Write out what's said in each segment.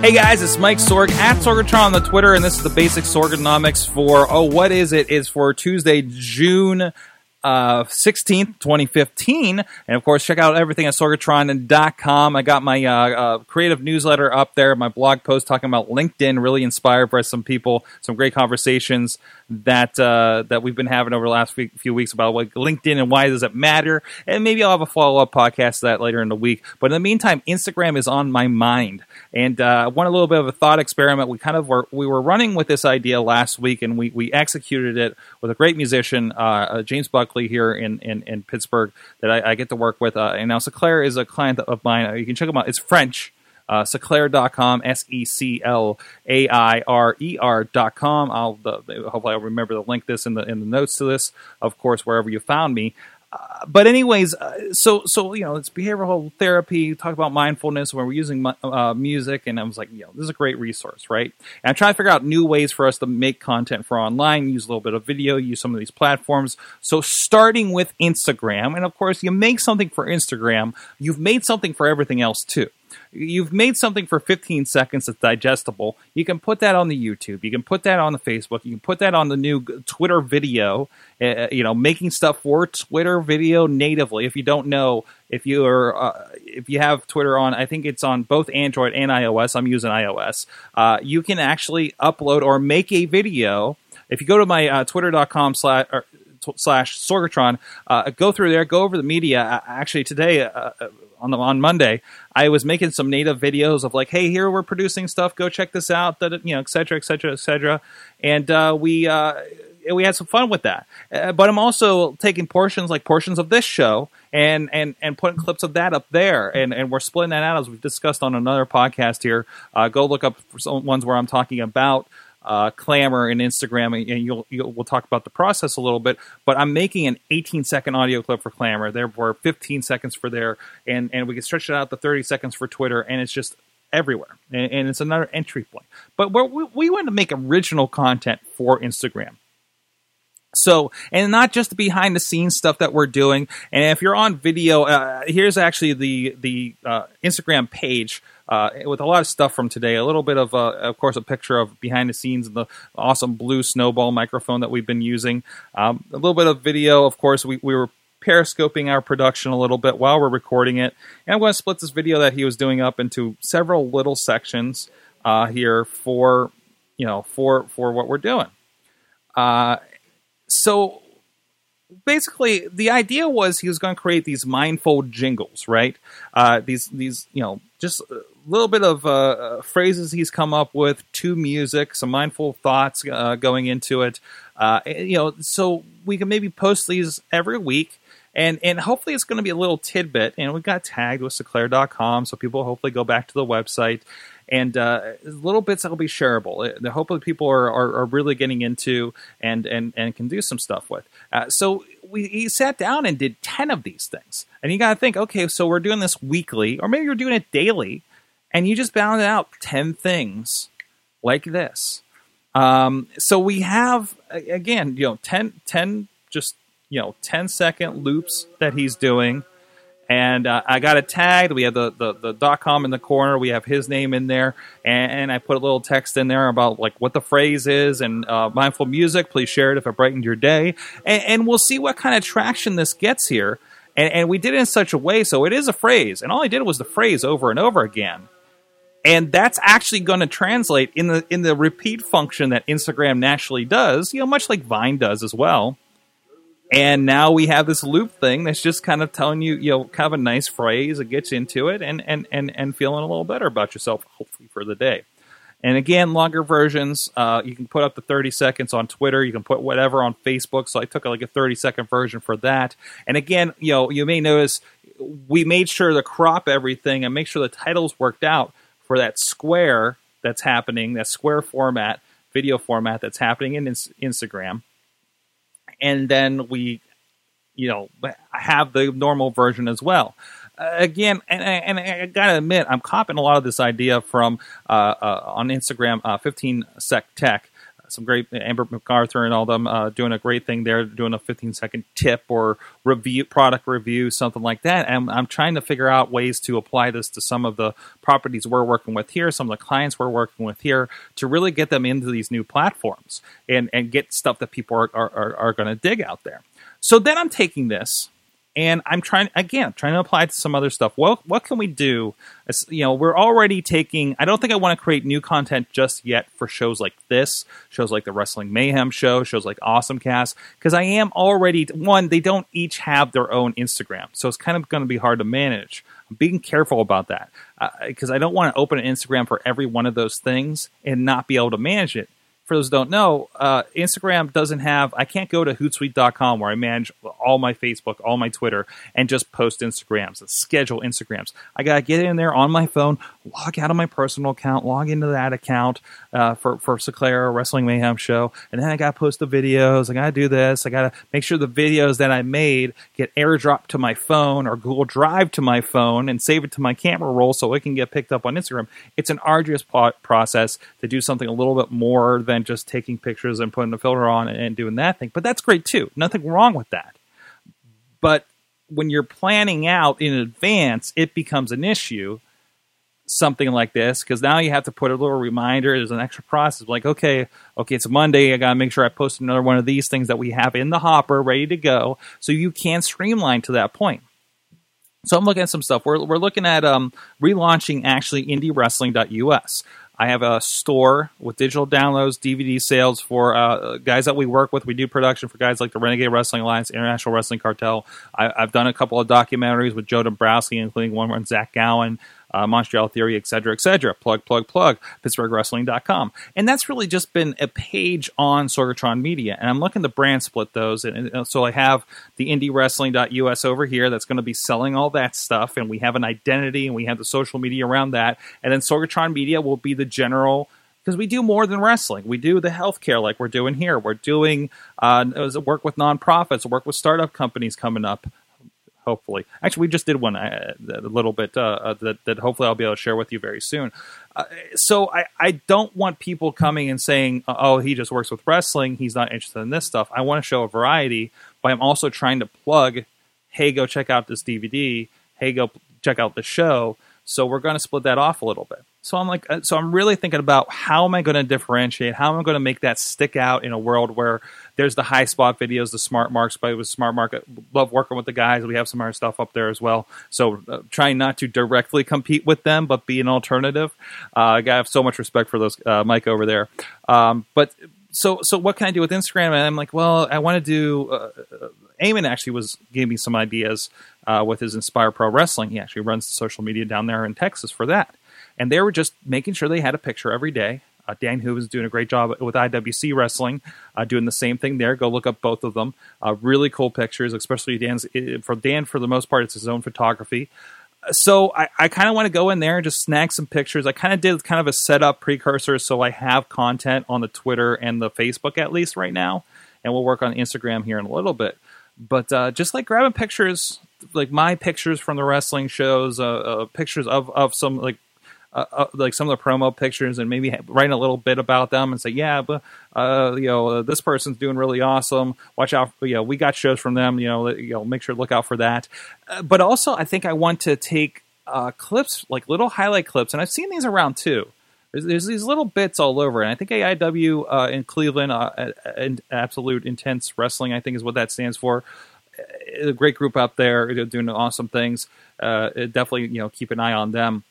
Hey guys, it's Mike Sorg at Sorgatron on the Twitter, and this is the basic Sorganomics for oh, what is it? Is for Tuesday, June uh, 16th, 2015. And of course, check out everything at sorgatron.com. I got my uh, uh, creative newsletter up there, my blog post talking about LinkedIn, really inspired by some people, some great conversations that uh, that we've been having over the last few, weeks about like LinkedIn and why does it matter. And maybe I'll have a follow up podcast to that later in the week. But in the meantime, Instagram is on my mind, and uh, I want a little bit of a thought experiment. We kind of were we were running with this idea last week, and we we executed it with a great musician, uh, James Here in in, in Pittsburgh that I, I, get to work with. Uh, and now Seclair is a client of mine. You can check them out. It's French uh, seclairer.com, S E C L A I R E R.com. I'll uh, hopefully I'll remember to link this in the in the notes to this, of course, wherever you found me. Uh, but anyways, uh, so so you know, it's behavioral therapy. Talk about mindfulness when we're using uh, music, and I was like, you know, this is a great resource, right? And I'm trying to figure out new ways for us to make content for online. Use a little bit of video. Use some of these platforms. So starting with Instagram, and of course, you make something for Instagram. You've made something for everything else too you've made something for 15 seconds that's digestible. You can put that on the YouTube. You can put that on the Facebook. You can put that on the new Twitter video. Uh, you know, making stuff for Twitter video natively. If you don't know, if you are uh, if you have Twitter on, I think it's on both Android and iOS. I'm using iOS. Uh, you can actually upload or make a video. If you go to my uh, twitter.com slash slash Sorgatron, uh, go through there, go over the media. Actually, today uh, on the, on Monday, I was making some native videos of like, hey, here we're producing stuff. Go check this out. That you know, et cetera, et cetera, et cetera. And uh, we uh, we had some fun with that. Uh, but I'm also taking portions like portions of this show and and and putting clips of that up there, and and we're splitting that out as we've discussed on another podcast here. Uh, go look up some ones where I'm talking about uh, Clammr and Instagram, and you'll, you'll, we'll talk about the process a little bit. But I'm making an 18 second audio clip for Clammr, There were 15 seconds for there, and and we can stretch it out to 30 seconds for Twitter, and it's just everywhere, and, and it's another entry point. But we we want to make original content for Instagram. So, and not just the behind the scenes stuff that we're doing. And if you're on video, uh, here's actually the the uh, Instagram page uh, with a lot of stuff from today. A little bit of, uh, of course, a picture of behind the scenes and the awesome blue snowball microphone that we've been using. Um, a little bit of video, of course. We, we were periscoping our production a little bit while we're recording it. And I'm going to split this video that he was doing up into several little sections uh, here for you know for for what we're doing. Uh, so basically the idea was he was going to create these mindful jingles right uh, these these you know just little bit of uh, uh, phrases he's come up with to music some mindful thoughts uh, going into it uh, you know so we can maybe post these every week and and hopefully it's going to be a little tidbit and we got tagged with seclairer.com so people hopefully go back to the website and uh, little bits that will be shareable. The hope that people are, are, are, really getting into and, and, and can do some stuff with. Uh, so we he sat down and did 10 of these things. And you got to think, okay, so we're doing this weekly, or maybe you're doing it daily, and you just bound out 10 things like this. Um, so we have, again, you know, 10, 10 just, you know, 10 second loops that he's doing and uh, I got it tagged. We have the, the, the dot com in the corner. We have his name in there, and, and, I put a little text in there about like what the phrase is and uh, mindful music. Please share it if it brightened your day, and, and we'll see what kind of traction this gets here. And, and we did it in such a way so it is a phrase, and all I did was the phrase over and over again. And that's actually going to translate in the in the repeat function that Instagram naturally does, you know, much like Vine does as well and now we have this loop thing that's just kind of telling you, you know, kind of a nice phrase that gets into it and, and, and, and feeling a little better about yourself, hopefully, for the day. And again, longer versions, uh, you can put up to 30 seconds on Twitter. You can put whatever on Facebook. So I took like a 30 second version for that. And again, you know, you may notice we made sure to crop everything and make sure the titles worked out for that square that's happening, that square format, video format that's happening in Instagram. And then we, you know, have the normal version as well. Uh, again, and, and, I gotta admit, I'm copying a lot of this idea from uh, uh, on Instagram, uh, 15 Sec Tech some great Amber MacArthur and all them uh, doing a great thing there, doing a 15 second tip or review, product review, something like that. And I'm trying to figure out ways to apply this to some of the properties we're working with here, some of the clients we're working with here, to really get them into these new platforms and and get stuff that people are are, are, are going to dig out there. So then I'm taking this and I'm trying again trying to apply to some other stuff. What what can we do? You know, we're already taking. I don't think I want to create new content just yet for shows like this, shows like the Wrestling Mayhem show, shows like Awesome Cast, because I am already one. They don't each have their own Instagram, so it's kind of going to be hard to manage. I'm being careful about that because uh, I don't want to open an Instagram for every one of those things and not be able to manage it for those who don't know, uh, Instagram doesn't have. I can't go to Hootsuite.com where I manage all my Facebook, all my Twitter, and just post Instagrams and schedule Instagrams. I gotta get in there on my phone, log out of my personal account, log into that account uh, for for Sinclair Wrestling Mayhem show, and then I gotta post the videos. I gotta do this. I gotta make sure the videos that I made get airdropped to my phone or Google Drive to my phone and save it to my camera roll so it can get picked up on Instagram. It's an arduous process to do something a little bit more than just taking pictures and putting a filter on and doing that thing. But that's great too. Nothing wrong with that. But when you're planning out in advance, it becomes an issue. Something like this, because now you have to put a little reminder. There's an extra process. Like, okay, okay, it's Monday. I got to make sure I post another one of these things that we have in the hopper, ready to go. So you can streamline to that point. So I'm looking at some stuff. We're, we're looking at um, relaunching actually indiewrestling.us. I have a store with digital downloads, DVD sales for uh, guys that we work with. We do production for guys like the Renegade Wrestling Alliance, International Wrestling Cartel. I, have done a couple of documentaries with Joe Dombrowski, including one on Zach Gowen uh, Montreal Theory, etc., etc. Plug, plug, plug. PittsburghWrestling.com, and that's really just been a page on Sorgatron Media. And I'm looking to brand split those, and, and so I have the IndieWrestling.us over here that's going to be selling all that stuff, and we have an identity, and we have the social media around that, and then Sorgatron Media will be the general because we do more than wrestling. We do the healthcare like we're doing here. We're doing uh, work with nonprofits, work with startup companies coming up hopefully. Actually, we just did one uh, a little bit uh, uh, that, that hopefully I'll be able to share with you very soon. Uh, so I, I don't want people coming and saying, oh, he just works with wrestling. He's not interested in this stuff. I want to show a variety, but I'm also trying to plug, hey, go check out this DVD. Hey, go check out the show. So we're going to split that off a little bit. So I'm like, uh, so I'm really thinking about how am I going to differentiate? How am I going to make that stick out in a world where there's the high spot videos, the smart marks, but with smart market, love working with the guys. We have some other stuff up there as well. So uh, trying not to directly compete with them, but be an alternative. Uh, I have so much respect for those uh, Mike over there. Um, but so so what can I do with Instagram? And I'm like, well, I want to do. Uh, uh, Eamon actually was gave me some ideas uh, with his Inspire Pro Wrestling. He actually runs the social media down there in Texas for that and they were just making sure they had a picture every day. Uh, Dan was doing a great job with IWC Wrestling, uh, doing the same thing there. Go look up both of them. Uh, really cool pictures, especially Dan's. For Dan, for the most part, it's his own photography. So I, I kind of want to go in there and just snag some pictures. I kind of did kind of a setup precursor, so I have content on the Twitter and the Facebook at least right now, and we'll work on Instagram here in a little bit. But uh, just like grabbing pictures, like my pictures from the wrestling shows, uh, uh, pictures of of some like uh, uh, like some of the promo pictures and maybe write a little bit about them and say, yeah, but uh, you know, uh, this person's doing really awesome. Watch out, you know, we got shows from them. You know, you know, make sure to look out for that. Uh, but also, I think I want to take uh, clips, like little highlight clips, and I've seen these around too. There's, there's these little bits all over, and I think AIW in Cleveland, and Absolute Intense Wrestling, I think is what that stands for. A great group out there doing awesome things. definitely, you know, keep an eye on them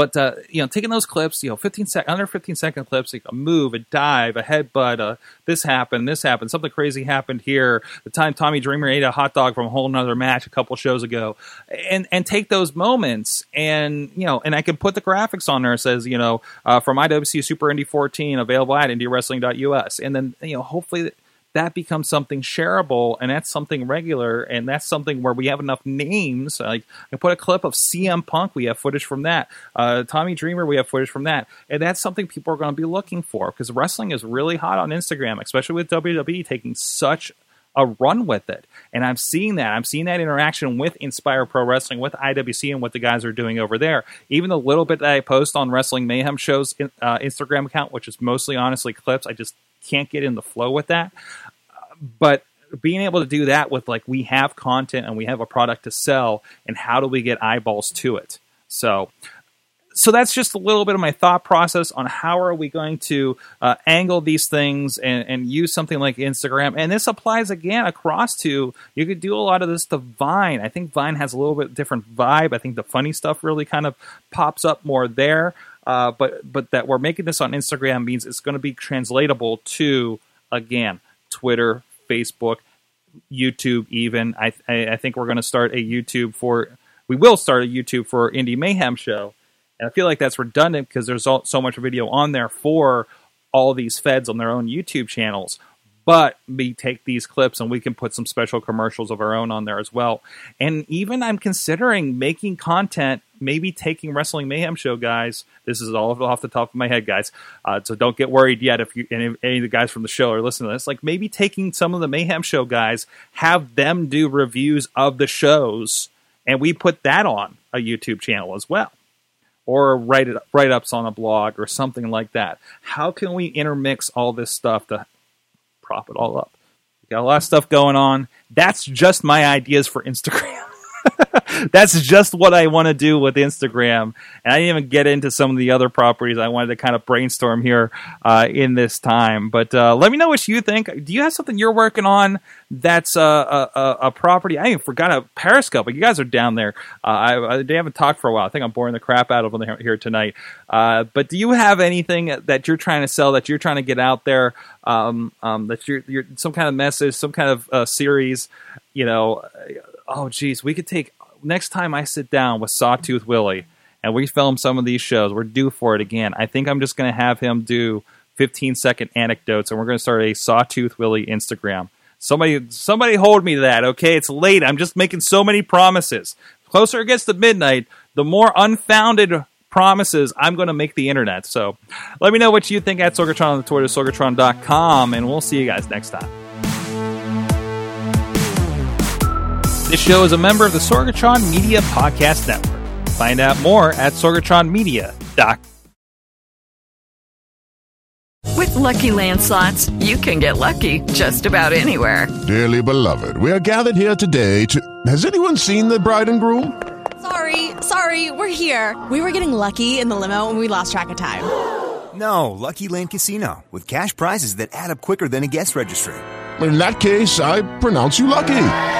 but uh, you know, taking those clips, you know, 15 sec under 15 second clips, like a move, a dive, a headbutt, uh, this happened, this happened, something crazy happened here. The time Tommy Dreamer ate a hot dog from a whole another match a couple shows ago, and and take those moments and you know, and I can put the graphics on there. It says you know uh, from IWC Super Indy 14 available at IndieWrestling.us, and then you know, hopefully that becomes something shareable and that's something regular and that's something where we have enough names like i put a clip of cm punk we have footage from that uh, tommy dreamer we have footage from that and that's something people are going to be looking for because wrestling is really hot on instagram especially with wwe taking such a run with it. And I'm seeing that. I'm seeing that interaction with Inspire Pro Wrestling, with IWC, and what the guys are doing over there. Even the little bit that I post on Wrestling Mayhem Show's uh, Instagram account, which is mostly honestly clips, I just can't get in the flow with that. But being able to do that with like we have content and we have a product to sell, and how do we get eyeballs to it? So so that's just a little bit of my thought process on how are we going to uh, angle these things and, and, use something like Instagram. And this applies again across to you could do a lot of this to Vine. I think Vine has a little bit different vibe. I think the funny stuff really kind of pops up more there. Uh, but but that we're making this on Instagram means it's going to be translatable to again Twitter, Facebook, YouTube. Even I I, I think we're going to start a YouTube for we will start a YouTube for Indie Mayhem show and I feel like that's redundant because there's so much video on there for all these feds on their own YouTube channels. But we take these clips and we can put some special commercials of our own on there as well. And even I'm considering making content, maybe taking Wrestling Mayhem Show guys. This is all off the top of my head, guys. Uh, so don't get worried yet if you, any, any of the guys from the show are listening to this. Like maybe taking some of the Mayhem Show guys, have them do reviews of the shows, and we put that on a YouTube channel as well or write it write ups on a blog or something like that. How can we intermix all this stuff to prop it all up? Got a lot of stuff going on. That's just my ideas for Instagram. that's just what I want to do with Instagram. And I didn't even get into some of the other properties I wanted to kind of brainstorm here uh, in this time. But uh, let me know what you think. Do you have something you're working on that's a, a, a property? I even forgot a Periscope, but you guys are down there. Uh, I, I, they haven't talked for a while. I think I'm boring the crap out of them here tonight. Uh, but do you have anything that you're trying to sell, that you're trying to get out there, um, um, that you're, you're, some kind of message, some kind of uh, series, you know? Oh geez, we could take next time I sit down with Sawtooth Willie and we film some of these shows, we're due for it again. I think I'm just going to have him do 15 second anecdotes, and we're going to start a Sawtooth Willie Instagram. Somebody, somebody, hold me to that. Okay, it's late. I'm just making so many promises. closer it gets to midnight, the more unfounded promises I'm going to make the internet. So, let me know what you think at Sorgatron on the Twitter, sorgatron.com, and we'll see you guys next time. This show is a member of the Sorgatron Media Podcast Network. Find out more at sorgatronmedia.com. With lucky landslots, you can get lucky just about anywhere. Dearly beloved, we are gathered here today to. Has anyone seen the bride and groom? Sorry, sorry, we're here. We were getting lucky in the limo and we lost track of time. No, Lucky Land Casino, with cash prizes that add up quicker than a guest registry. In that case, I pronounce you lucky.